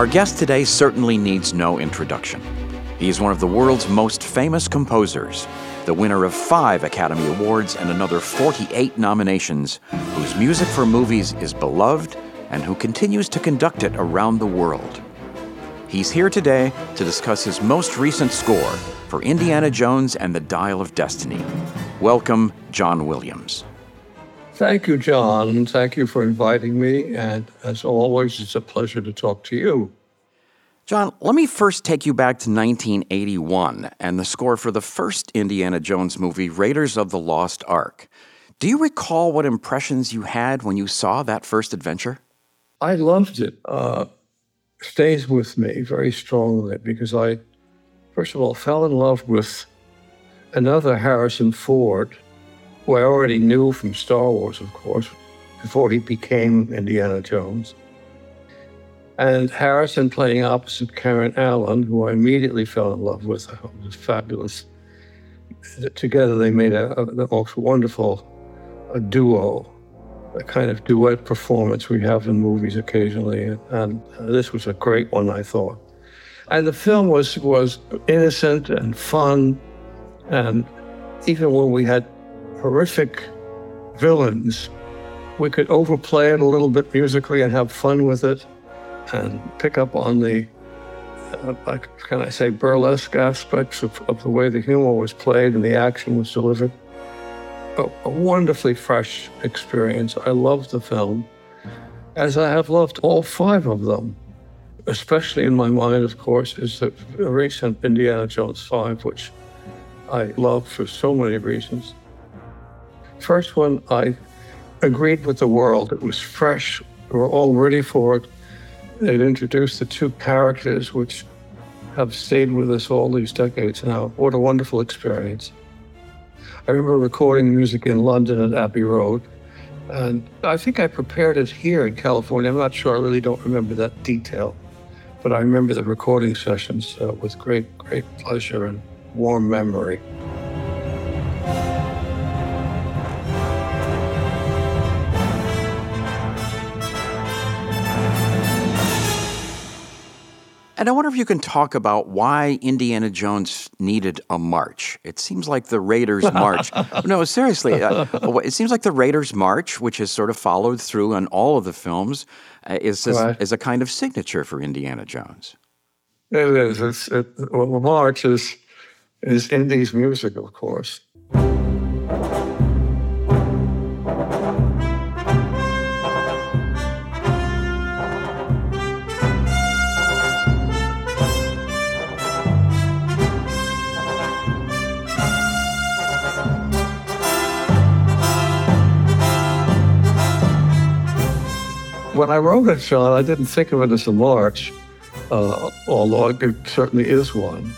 Our guest today certainly needs no introduction. He is one of the world's most famous composers, the winner of five Academy Awards and another 48 nominations, whose music for movies is beloved and who continues to conduct it around the world. He's here today to discuss his most recent score for Indiana Jones and the Dial of Destiny. Welcome, John Williams. Thank you, John. Thank you for inviting me. And as always, it's a pleasure to talk to you. John, let me first take you back to 1981 and the score for the first Indiana Jones movie, Raiders of the Lost Ark. Do you recall what impressions you had when you saw that first adventure? I loved it. Uh, stays with me very strongly because I, first of all, fell in love with another Harrison Ford, who I already knew from Star Wars, of course, before he became Indiana Jones and Harrison playing opposite Karen Allen, who I immediately fell in love with. It was fabulous. Together, they made a, a the most wonderful a duo, a kind of duet performance we have in movies occasionally, and this was a great one, I thought. And the film was was innocent and fun, and even when we had horrific villains, we could overplay it a little bit musically and have fun with it and pick up on the, uh, can I say, burlesque aspects of, of the way the humor was played and the action was delivered. A, a wonderfully fresh experience. I loved the film, as I have loved all five of them. Especially in my mind, of course, is the recent Indiana Jones 5, which I love for so many reasons. First one, I agreed with the world. It was fresh. We were all ready for it. It introduced the two characters which have stayed with us all these decades now. What a wonderful experience. I remember recording music in London at Abbey Road, and I think I prepared it here in California. I'm not sure, I really don't remember that detail, but I remember the recording sessions uh, with great, great pleasure and warm memory. And I wonder if you can talk about why Indiana Jones needed a march. It seems like the Raiders March. no, seriously, uh, it seems like the Raiders March, which has sort of followed through on all of the films, uh, is right. is a kind of signature for Indiana Jones. It is. It's, it, well, the march is is Indy's music, of course. When I wrote it, Sean, I didn't think of it as a march, uh, although it certainly is one.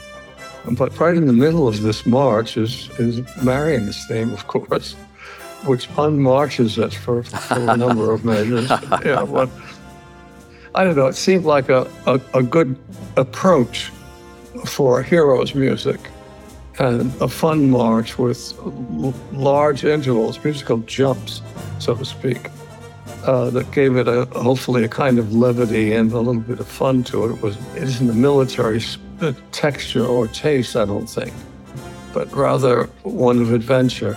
But right in the middle of this march is, is Marion's theme, of course, which unmarches us for, for a number of measures. yeah, but I don't know, it seemed like a, a, a good approach for heroes music and a fun march with large intervals, musical jumps, so to speak uh, that gave it a hopefully a kind of levity and a little bit of fun to it. It was it isn't a military texture or taste, I don't think, but rather one of adventure.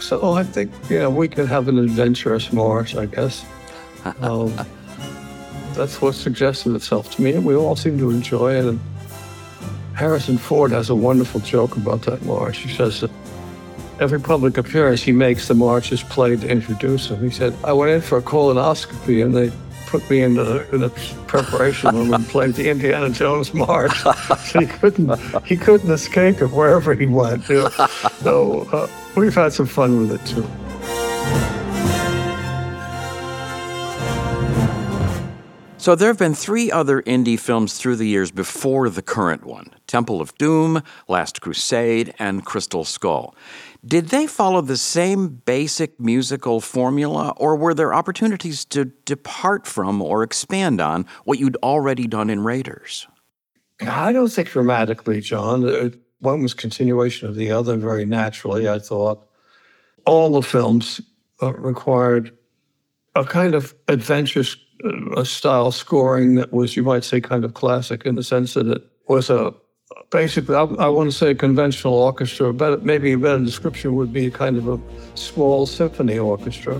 So I think you know we could have an adventurous march, I guess. Um, that's what suggested itself to me, and we all seem to enjoy it. And Harrison Ford has a wonderful joke about that march. He says that Every public appearance he makes, the march is played to introduce him. He said, I went in for a colonoscopy and they put me in the, in the preparation room and played the Indiana Jones march. so he couldn't, he couldn't escape it wherever he went. You know? So uh, we've had some fun with it too. So there have been three other Indy films through the years before the current one Temple of Doom, Last Crusade, and Crystal Skull. Did they follow the same basic musical formula, or were there opportunities to depart from or expand on what you'd already done in Raiders? I don't think dramatically, John. Uh, one was continuation of the other very naturally, I thought. All the films uh, required a kind of adventurous a style scoring that was, you might say, kind of classic in the sense that it was a basically, I, I to say conventional orchestra, but maybe a better description would be kind of a small symphony orchestra,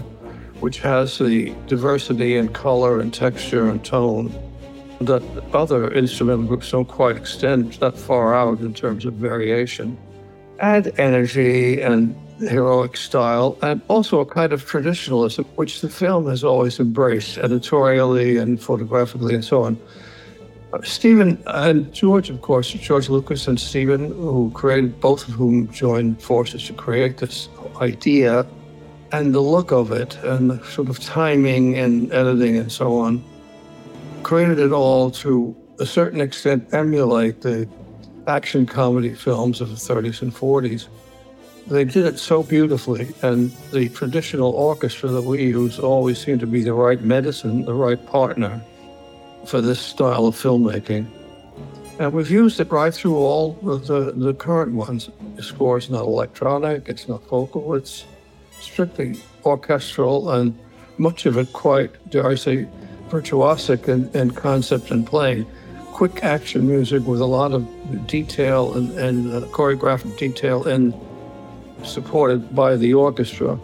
which has the diversity in color and texture and tone that other instrumental groups don't quite extend that far out in terms of variation. And energy and heroic style, and also a kind of traditionalism, which the film has always embraced editorially and photographically and so on. Steven and George, of course, George Lucas and Steven, who created, both of whom joined forces to create this idea and the look of it and the sort of timing and editing and so on, created it all to a certain extent emulate the action comedy films of the 30s and 40s. They did it so beautifully, and the traditional orchestra that we use always seemed to be the right medicine, the right partner for this style of filmmaking. And we've used it right through all of the, the current ones. The score is not electronic, it's not vocal, it's strictly orchestral, and much of it quite, dare I say, virtuosic in, in concept and playing. Quick action music with a lot of detail and, and uh, choreographic detail and supported by the orchestra.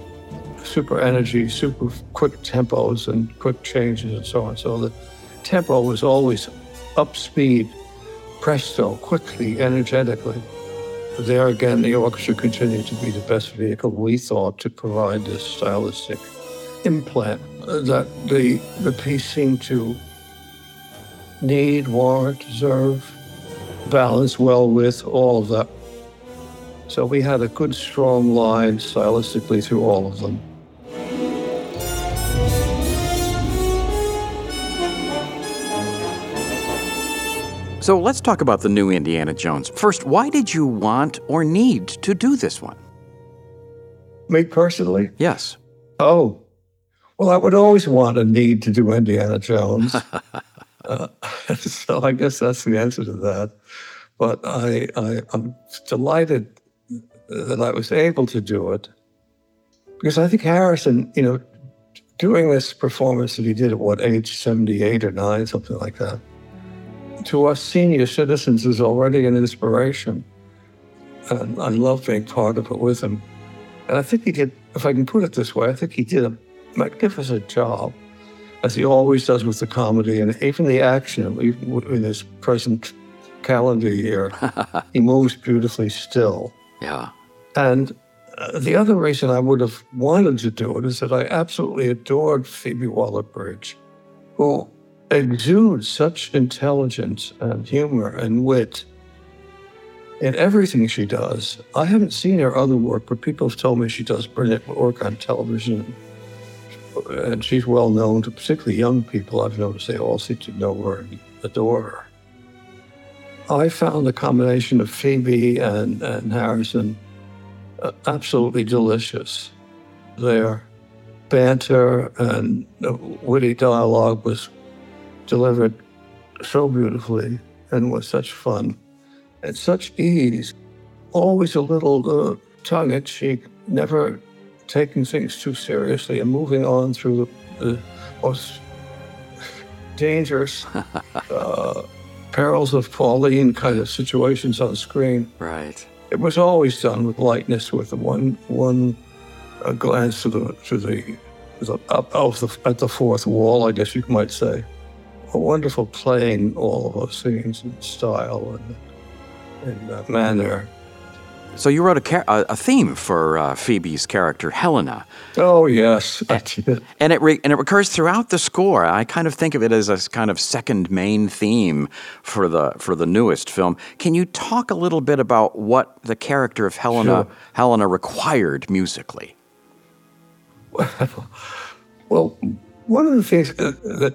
Super energy, super quick tempos and quick changes and so on. So the tempo was always up speed, presto, quickly, energetically. There again, the orchestra continued to be the best vehicle we thought to provide this stylistic implant that the, the piece seemed to need, warrant, deserve, balance well with all of that. So we had a good, strong line stylistically through all of them. So let's talk about the new Indiana Jones. First, why did you want or need to do this one? Me personally? Yes. Oh, well, I would always want a need to do Indiana Jones. uh, so I guess that's the answer to that. But I, I, I'm delighted that I was able to do it because I think Harrison, you know, doing this performance that he did at what age, 78 or 9, something like that to us senior citizens is already an inspiration. And I love being part of it with him. And I think he did, if I can put it this way, I think he did a magnificent job, as he always does with the comedy and even the action, in his present calendar year. he moves beautifully still. Yeah. And uh, the other reason I would have wanted to do it is that I absolutely adored Phoebe Waller Bridge, who exudes such intelligence and humor and wit in everything she does. I haven't seen her other work, but people have told me she does brilliant work on television. And she's well known to particularly young people. I've noticed they all seem to know her and adore her. I found the combination of Phoebe and, and Harrison uh, absolutely delicious. Their banter and witty dialogue was delivered so beautifully and with such fun and such ease. Always a little uh, tongue in cheek, never taking things too seriously and moving on through the, most dangerous uh, perils of Pauline kind of situations on screen. Right. It was always done with lightness, with one one uh, glance to the to the, the up, of the at the fourth wall, I guess you might say a wonderful playing all of those scenes in style and in uh, manner. So you wrote a, a theme for uh, Phoebe's character Helena. Oh yes, and it re- and it recurs throughout the score. I kind of think of it as a kind of second main theme for the for the newest film. Can you talk a little bit about what the character of Helena sure. Helena required musically? Well, one of the things that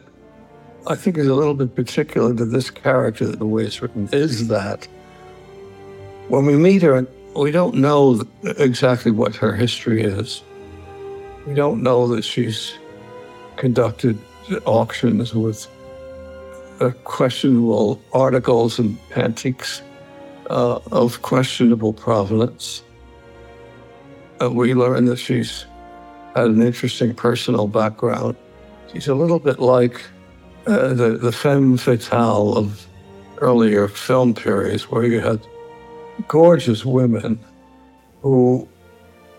I think is a little bit particular to this character, the way it's written, is that when we meet her, we don't know exactly what her history is. We don't know that she's conducted auctions with uh, questionable articles and antiques uh, of questionable provenance. Uh, we learn that she's had an interesting personal background She's a little bit like uh, the, the femme fatale of earlier film periods where you had gorgeous women who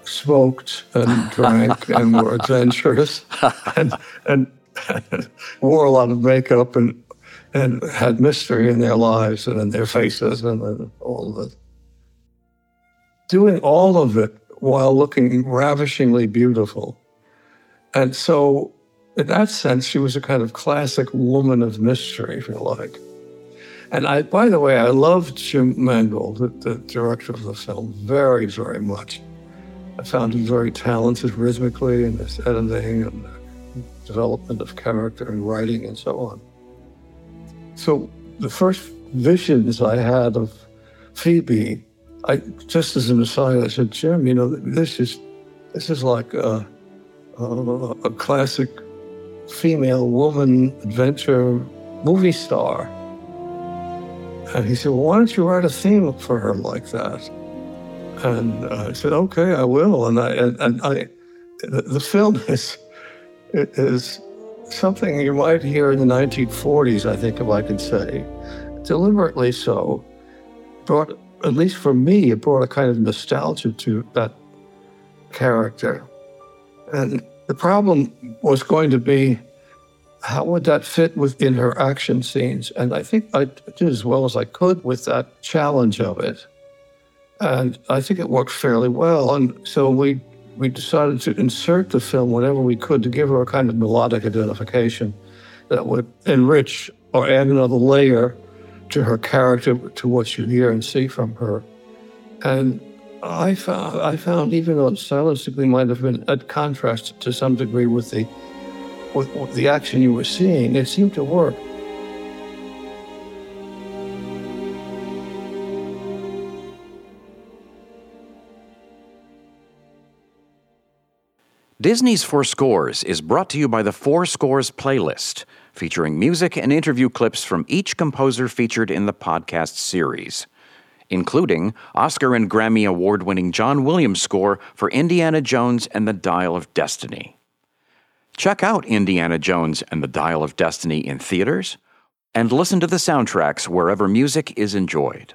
smoked and drank and were adventurous and, and, and wore a lot of makeup and and had mystery in their lives and in their faces and, and all of it. Doing all of it while looking ravishingly beautiful. And so, in that sense, she was a kind of classic woman of mystery, if you like. And I, by the way, I loved Jim Mangold, the, the director of the film, very, very much. I found him very talented rhythmically in his editing and development of character and writing and so on. So the first visions I had of Phoebe, I just as an aside, I said, Jim, you know, this is this is like a, a, a classic female woman adventure movie star. And he said, well, why don't you write a theme for her like that? And uh, I said, okay, I will. And I and, and I, the film is is something you might hear in the 1940s, I think, if I can say, deliberately so, brought, at least for me, it brought a kind of nostalgia to that character. And the problem was going to be how would that fit within her action scenes? And I think I did as well as I could with that challenge of it. And I think it worked fairly well. And so we we decided to insert the film whenever we could to give her a kind of melodic identification that would enrich or add another layer to her character, to what you hear and see from her. And I found, I found even though it stylistically might have been at contrast to some degree with the, with, with the action you were seeing, it seemed to work. Disney's Four Scores is brought to you by the Four Scores playlist, featuring music and interview clips from each composer featured in the podcast series, including Oscar and Grammy award winning John Williams score for Indiana Jones and the Dial of Destiny. Check out Indiana Jones and the Dial of Destiny in theaters and listen to the soundtracks wherever music is enjoyed.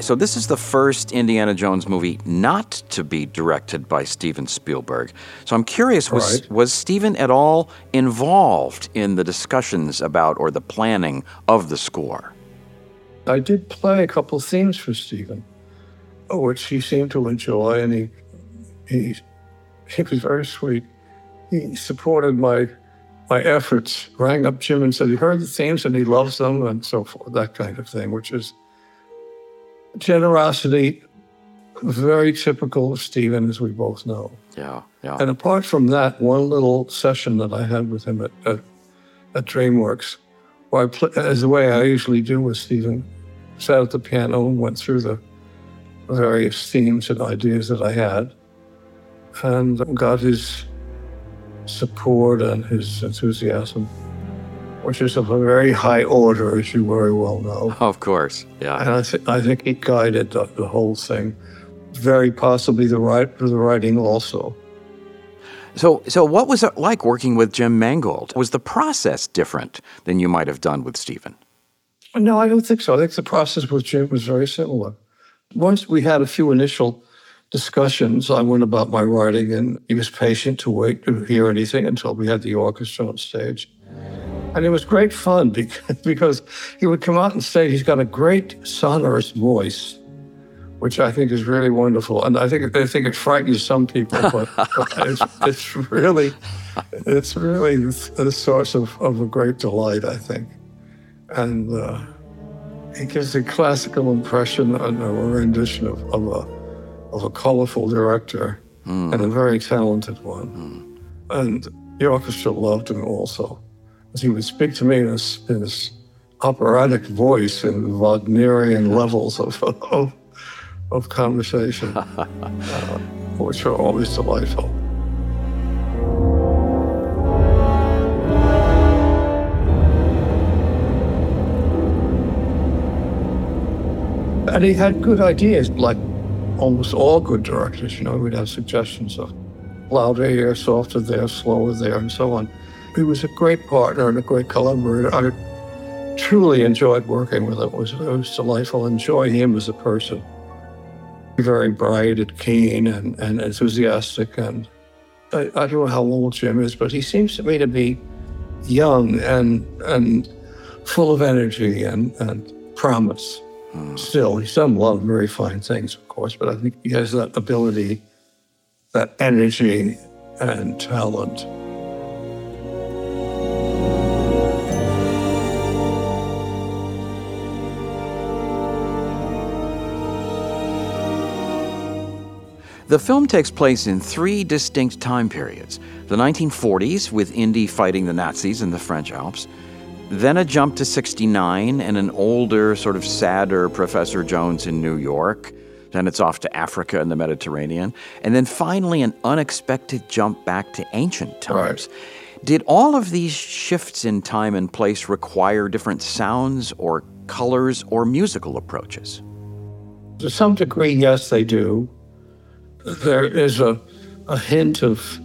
So this is the first Indiana Jones movie not to be directed by Steven Spielberg. So I'm curious, was right. was Steven at all involved in the discussions about or the planning of the score? I did play a couple themes for Steven, which he seemed to enjoy, and he he he was very sweet. He supported my my efforts. Rang up Jim and said he heard the themes and he loves them and so forth. That kind of thing, which is generosity, very typical of Steven, as we both know. Yeah, yeah. And apart from that, one little session that I had with him at, at, at DreamWorks, where I play, as the way I usually do with Steven, sat at the piano and went through the various themes and ideas that I had, and got his support and his enthusiasm which is of a very high order, as you very well know. Oh, of course, yeah. And I, th- I think he guided the, the, whole thing, very possibly the right the writing also. So, so what was it like working with Jim Mangold? Was the process different than you might have done with Steven? No, I don't think so. I think the process with Jim was very similar. Once we had a few initial discussions, I went about my writing, and he was patient to wait to hear anything until we had the orchestra on stage. And it was great fun because, because he would come out and say he's got a great sonorous voice, which I think is really wonderful. And I think they think it frightens some people, but, but it's, it's, really, it's really the source of, of a great delight, I think. And uh, he gives a classical impression and a rendition of, of a of a colorful director mm. and a very talented one. Mm. And the orchestra loved him also he would speak to me in this operatic voice in Wagnerian levels of, of, of conversation, uh, which are always delightful. And he had good ideas, like almost all good directors. You know, we'd have suggestions of louder here, softer there, slower there, and so on. He was a great partner and a great collaborator. I truly enjoyed working with him. It was, it was delightful. Enjoy him as a person. Very bright and keen and, and enthusiastic. And I, I don't know how old Jim is, but he seems to me to be young and and full of energy and, and promise. Hmm. Still, he's done a lot of very fine things, of course, but I think he has that ability, that energy and talent. The film takes place in three distinct time periods the 1940s, with Indy fighting the Nazis in the French Alps, then a jump to 69 and an older, sort of sadder Professor Jones in New York. Then it's off to Africa and the Mediterranean. And then finally, an unexpected jump back to ancient times. Right. Did all of these shifts in time and place require different sounds or colors or musical approaches? To some degree, yes, they do there is a, a hint of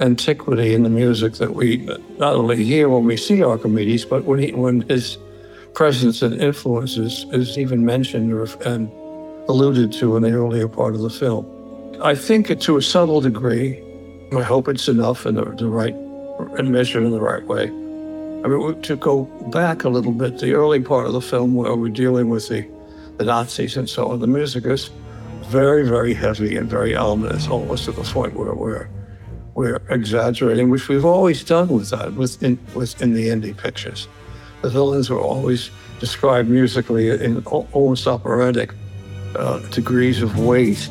antiquity in the music that we not only hear when we see Archimedes, but when, he, when his presence and influence is, is even mentioned or, and alluded to in the earlier part of the film. I think to a subtle degree, I hope it's enough in the, the right and measured in the right way. I mean, to go back a little bit, the early part of the film where we're dealing with the, the Nazis and so on, the music is very, very heavy and very ominous, almost to the point where we're we're exaggerating, which we've always done with that within within the Indy pictures. The villains were always described musically in almost operatic uh, degrees of weight.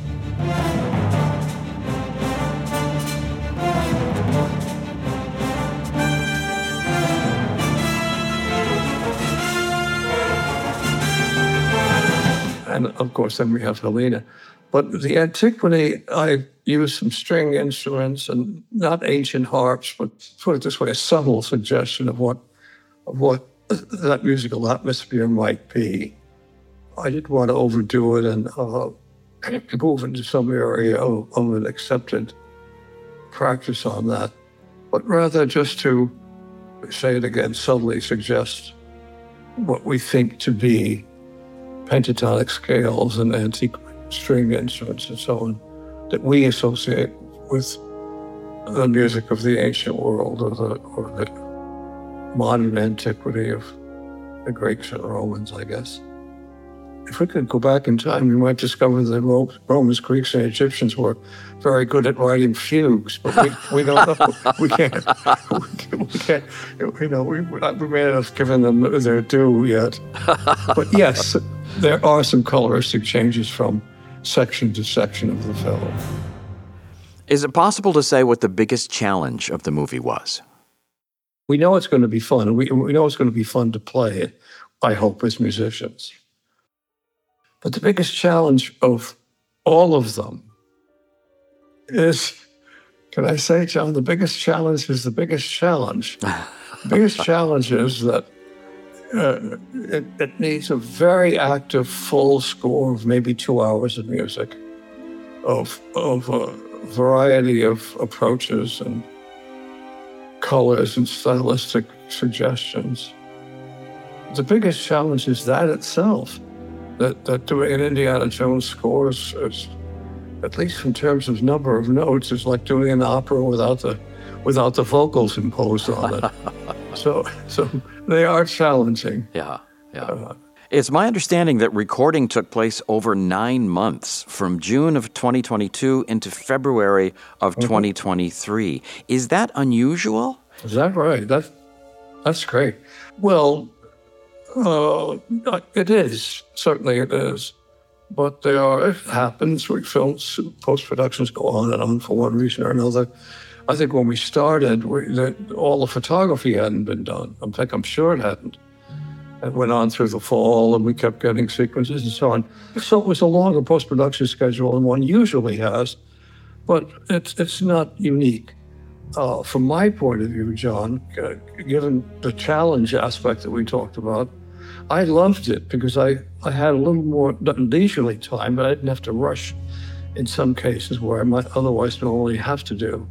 And of course, then we have Helena. But the antiquity, I used some string instruments and not ancient harps, but put it this way, a subtle suggestion of what of what that musical atmosphere might be. I didn't want to overdo it and uh, move into some area of, of an accepted practice on that, but rather just to say it again, subtly suggest what we think to be pentatonic scales and antique string instruments and so on that we associate with the music of the ancient world or the, or the modern antiquity of the Greeks and Romans, I guess. If we could go back in time, we might discover that Romans, Greeks, and Egyptians were very good at writing fugues, but we, we don't know. we can't. We can't. You know, we, we may not have given them their due yet. But yes, there are some coloristic changes from section to section of the film. Is it possible to say what the biggest challenge of the movie was? We know it's going to be fun, and we, we know it's going to be fun to play it, I hope, as musicians. But the biggest challenge of all of them is can I say, John, the biggest challenge is the biggest challenge. the biggest challenge is that uh, it, it, needs a very active, full score of maybe two hours of music, of, of a variety of approaches and colors and stylistic suggestions. The biggest challenge is that itself, that, that doing an Indiana Jones score is, is, at least in terms of number of notes, is like doing an opera without the, without the vocals imposed on it. so, so they are challenging. Yeah, yeah. Uh, it's my understanding that recording took place over nine months, from June of 2022 into February of mm-hmm. 2023. Is that unusual? Is that right? That's that's great. Well, uh, it is certainly it is, but there are it happens. We films post productions go on and on for one reason or another. I think when we started, we, the, all the photography hadn't been done. In fact, I'm sure it hadn't. It went on through the fall, and we kept getting sequences and so on. So it was a longer post production schedule than one usually has, but it's it's not unique. Uh, from my point of view, John, uh, given the challenge aspect that we talked about, I loved it because I, I had a little more leisurely time, but I didn't have to rush in some cases where I might otherwise normally have to do.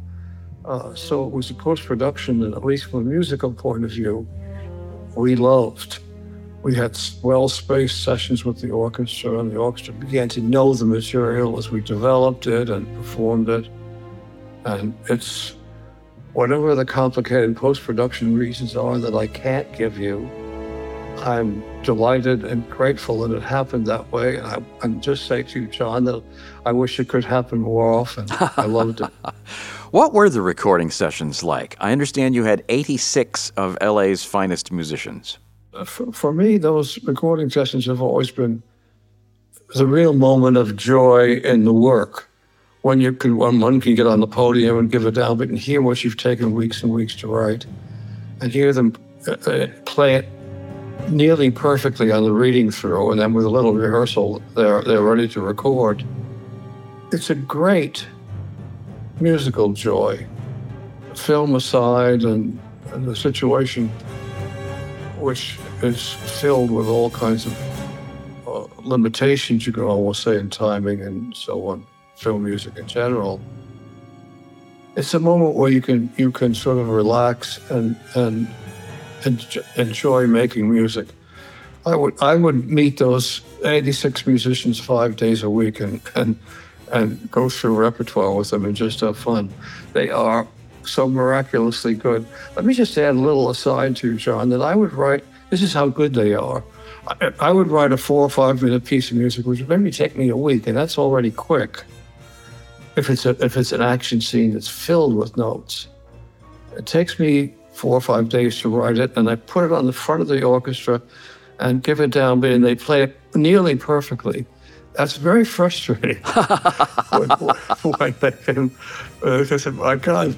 Uh, so it was a post production that, at least from a musical point of view, we loved. We had well spaced sessions with the orchestra, and the orchestra began to know the material as we developed it and performed it. And it's whatever the complicated post production reasons are that I can't give you, I'm delighted and grateful that it happened that way. And I, I'm just say to you, John, that I wish it could happen more often. I loved it. what were the recording sessions like? I understand you had 86 of LA's finest musicians. Uh, for, for me, those recording sessions have always been the real moment of joy in the work when you can when one can get on the podium and give a down and hear what you've taken weeks and weeks to write and hear them uh, uh, play it nearly perfectly on the reading through and then with a little rehearsal they're they're ready to record it's a great musical joy film aside and, and the situation which is filled with all kinds of uh, limitations you can almost say in timing and so on film music in general. It's a moment where you can you can sort of relax and and, enjoy making music. I would I would meet those 86 musicians five days a week and and and go through repertoire with them and just have fun. They are so miraculously good. Let me just add a little aside to you, John, that I would write. This is how good they are. I, I would write a four or five minute piece of music, which would maybe take me a week, and that's already quick if it's a, if it's an action scene that's filled with notes. It takes me four or five days to write it, and I put it on the front of the orchestra and give it down, and they play it nearly perfectly. That's very frustrating. when, when they can, uh, they said, my God,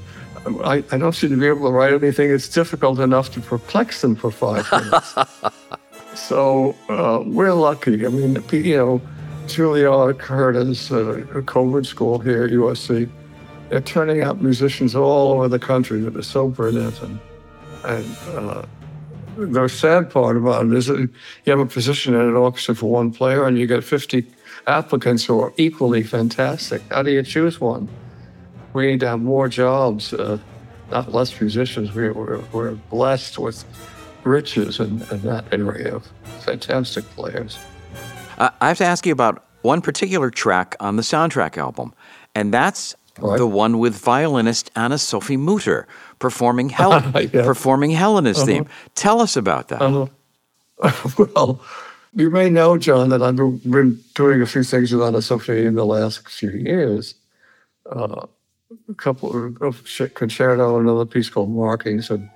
I, I don't seem to be able to write anything. It's difficult enough to perplex them for five minutes. so uh, we're lucky. I mean, you know, Juilliard Curtis, uh, a Colburn School here at USC. They're turning out musicians all over the country that are so brilliant. And, and uh, the sad part about it is that you have a position in an orchestra for one player and you get 50 applicants who are equally fantastic. How do you choose one? We need to have more jobs, uh, not less musicians. We, we're, we're blessed with riches in, in that area of fantastic players. Uh, I have to ask you about one particular track on the soundtrack album, and that's right. the one with violinist Anne-Sophie Mutter performing Hel- yeah. performing Helena's uh-huh. theme. Tell us about that. Uh-huh. well, you may know, John, that I've been doing a few things with Anne-Sophie in the last few years. Uh, a couple of concerto, another piece called Markings, and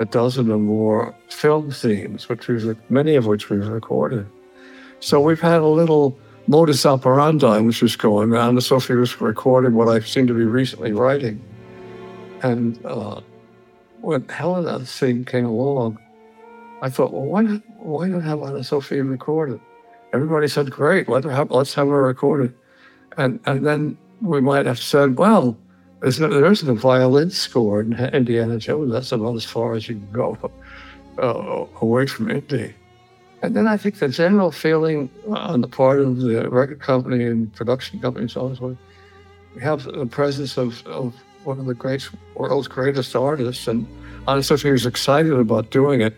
a dozen or more film themes, which was many of which we've recorded. So we've had a little modus operandi which was going on. And Sophie was recording what I seem to be recently writing. And uh, when Helena thing came along, I thought, well, why why not have Anne-Sophie record it? Everybody said, great, let her have, let's have her record it. And, and then we might have said, well, there's no, there isn't a violin score in Indiana Jones. That's about as far as you can go uh, away from Indy. And then I think the general feeling on the part of the record company and production company and so companies also, we have the presence of, of one of the great world's greatest artists, and honestly, she was excited about doing it,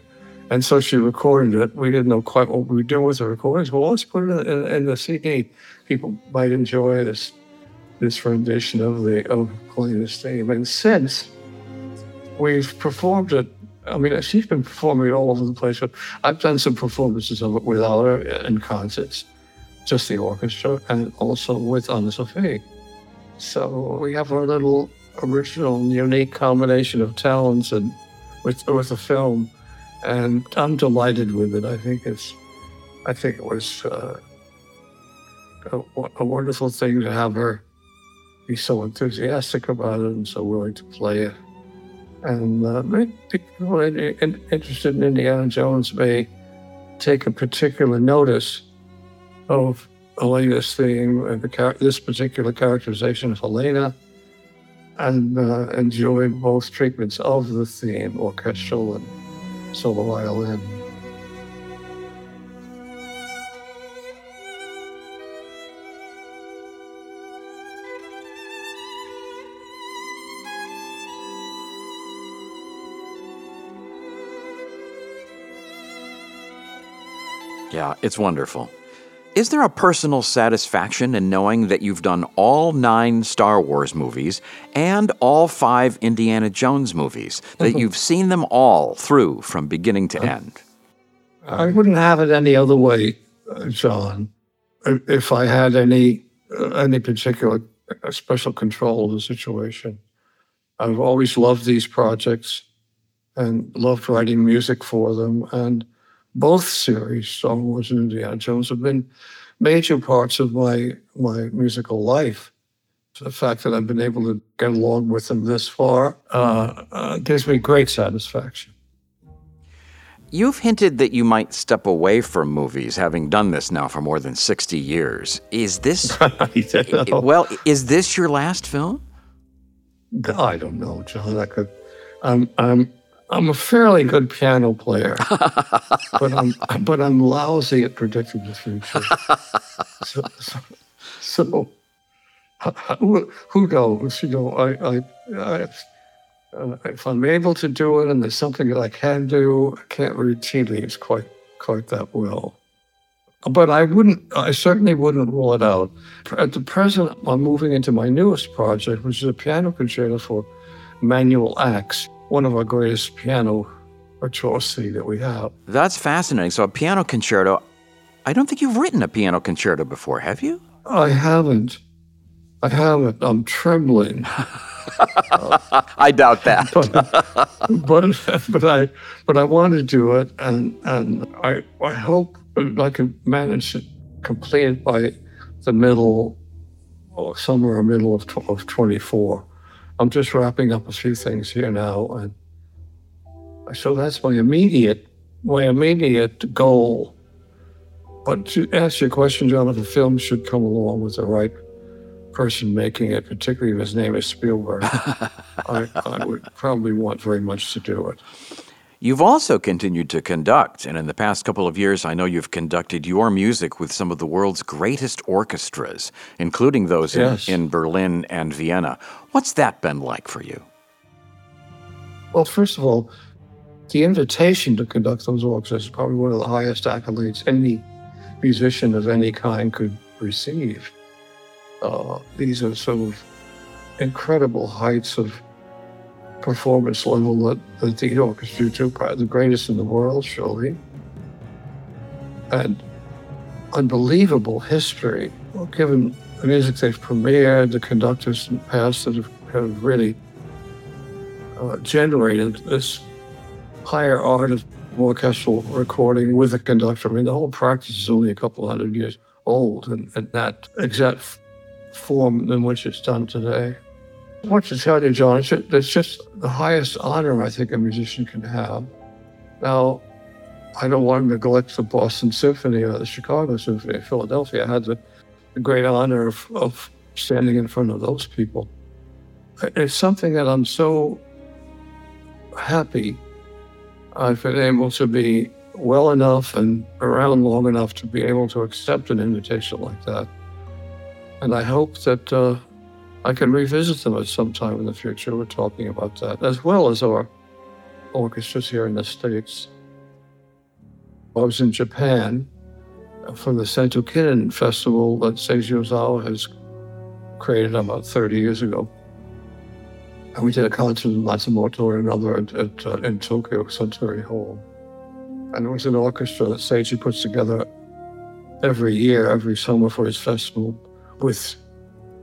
and so she recorded it. We didn't know quite what we were doing with the recordings. Well, let's put it in, in the CD. People might enjoy this this rendition of the of this theme. And since we've performed it I mean, she's been performing it all over the place, but I've done some performances of it without her in concerts, just the orchestra, and also with Anne-Sophie. So we have our little original, unique combination of talents and with with the film, and I'm delighted with it. I think it's, I think it was uh, a, a wonderful thing to have her be so enthusiastic about it and so willing to play it. And uh, people interested in Indiana Jones may take a particular notice of Helena's theme and the, this particular characterization of Helena and uh, enjoy both treatments of the theme, orchestral and solo violin. Yeah, it's wonderful. Is there a personal satisfaction in knowing that you've done all nine Star Wars movies and all five Indiana Jones movies, that you've seen them all through from beginning to end? I wouldn't have it any other way, uh, John. If if I had any uh, any particular uh, special control of the situation, I've always loved these projects and loved writing music for them. And both series, Star Wars and Indiana Jones, have been major parts of my my musical life. The fact that I've been able to get along with them this far uh, uh, gives me great satisfaction. You've hinted that you might step away from movies, having done this now for more than 60 years. Is this, well, is this your last film? I don't know, John. I could, I'm, I'm, I'm a fairly good piano player, but I'm, but I'm lousy at predicting the future. so, so, so who, knows? You know, I, I, I uh, if I'm able to do it and there's something that I can do, I can't read tea leaves quite quite that well. But I wouldn't, I certainly wouldn't rule it out. At the present, I'm moving into my newest project, which is a piano concerto for Emanuel Ax, one of our greatest piano virtuosi that we have. That's fascinating. So, a piano concerto, I don't think you've written a piano concerto before, have you? I haven't. I haven't. I'm trembling. Uh, I doubt that. but, but, but I but I want to do it, and and I I hope I can manage to complete it by the middle or somewhere middle of of 24. I'm just wrapping up a few things here now, and so that's my immediate my immediate goal. But to answer your question, Jonathan, the film should come along with the right person making it, particularly if his name is Spielberg, I, I would probably want very much to do it. You've also continued to conduct, and in the past couple of years, I know you've conducted your music with some of the world's greatest orchestras, including those yes. in, in Berlin and Vienna. What's that been like for you? Well, first of all, the invitation to conduct those orchestras is probably one of the highest accolades any musician of any kind could receive. Uh, these are sort of incredible heights of performance level that, that the orchestra do, probably the greatest in the world, surely. And unbelievable history, well, given the music they've premiered, the conductors in the past that have, have really uh, generated this higher art of orchestral recording with a conductor. I mean, the whole practice is only a couple hundred years old, and, and that exact form in which it's done today. I want to tell you, John, it's just, it's just the highest honor I think a musician can have. Now, I don't want to neglect the Boston Symphony or the Chicago Symphony of Philadelphia. I had the, the great honor of, of standing in front of those people. It's something that I'm so happy I've been able to be well enough and around long enough to be able to accept an invitation like that. And I hope that uh, I can revisit them at some time in the future. We're talking about that, as well as our orchestras here in the States. I was in Japan for the Saito Kinen Festival that Seiji Ozawa has created about 30 years ago. And we did a concert in Matsumoto and another at, at uh, in Tokyo Suntory Hall. And it was an orchestra that Seiji puts together every year, every summer for his festival with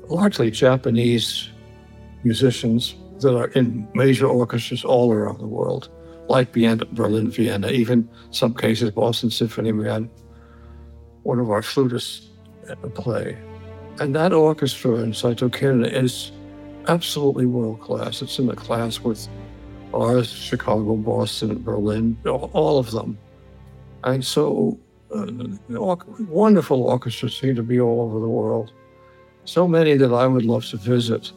largely Japanese musicians that are in major orchestras all around the world, like Vienna, Berlin, Vienna, even some cases Boston Symphony. We had one of our flutists play. And that orchestra in Saito Kinen is absolutely world class. It's in the class with ours, Chicago, Boston, Berlin, all of them. And so uh, wonderful orchestras seem to be all over the world so many that I would love to visit.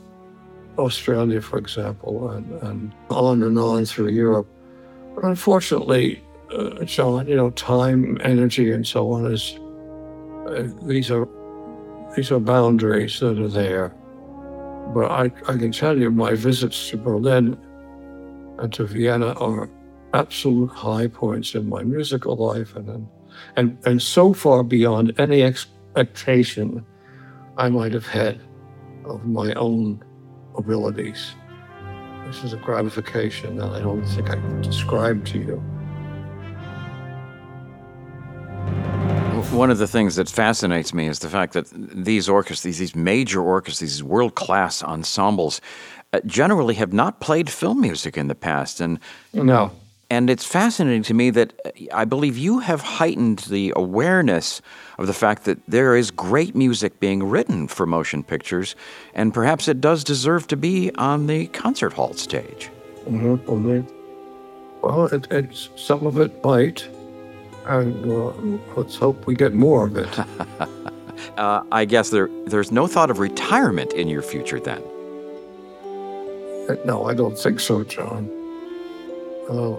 Australia, for example, and, and on and on through Europe. But unfortunately, uh, John, you know, time, energy, and so on is uh, these are these are boundaries that are there. But I, I can tell you, my visits to Berlin and to Vienna are absolute high points in my musical life and in and, and so far beyond any expectation I might have had of my own abilities. This is a gratification that I don't think I can describe to you. One of the things that fascinates me is the fact that these orchestras, these major orchestras, these world class ensembles, uh, generally have not played film music in the past. And No. And it's fascinating to me that uh, I believe you have heightened the awareness of the fact that there is great music being written for motion pictures, and perhaps it does deserve to be on the concert hall stage. Mhm. Well, it, it's some of it might, and uh, let's hope we get more of it. Uh, I guess there, there's no thought of retirement in your future then. Uh, no, I don't think so, John. Uh,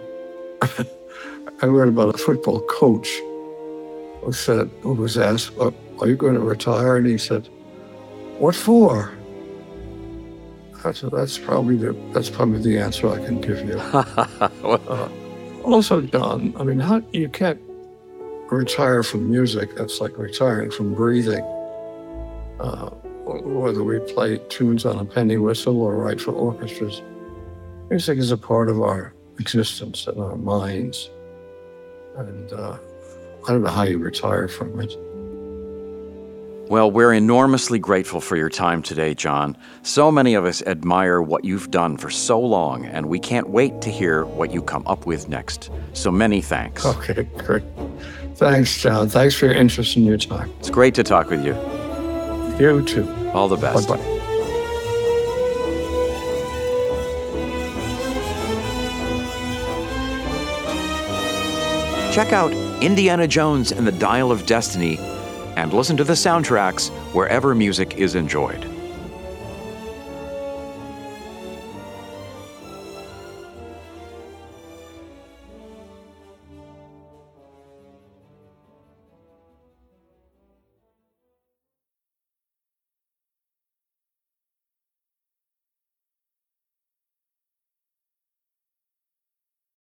I read about a football coach who said, who was asked, "Uh, "Are you going to retire?" And he said, "What for?" I said, "That's probably the that's probably the answer I can give you." Uh, also, John, I mean, how you can't retire from music. That's like retiring from breathing. Uh, whether we play tunes on a penny whistle or write for orchestras, music is a part of our existence in our minds. And uh, I don't know how you retire from it. Well, we're enormously grateful for your time today, John. So many of us admire what you've done for so long, and we can't wait to hear what you come up with next. So many thanks. Okay, great. Thanks, John. Thanks for your interest and your time. It's great to talk with you. You too. All the Bye best. bye. Check out Indiana Jones and the Dial of Destiny and listen to the soundtracks wherever music is enjoyed.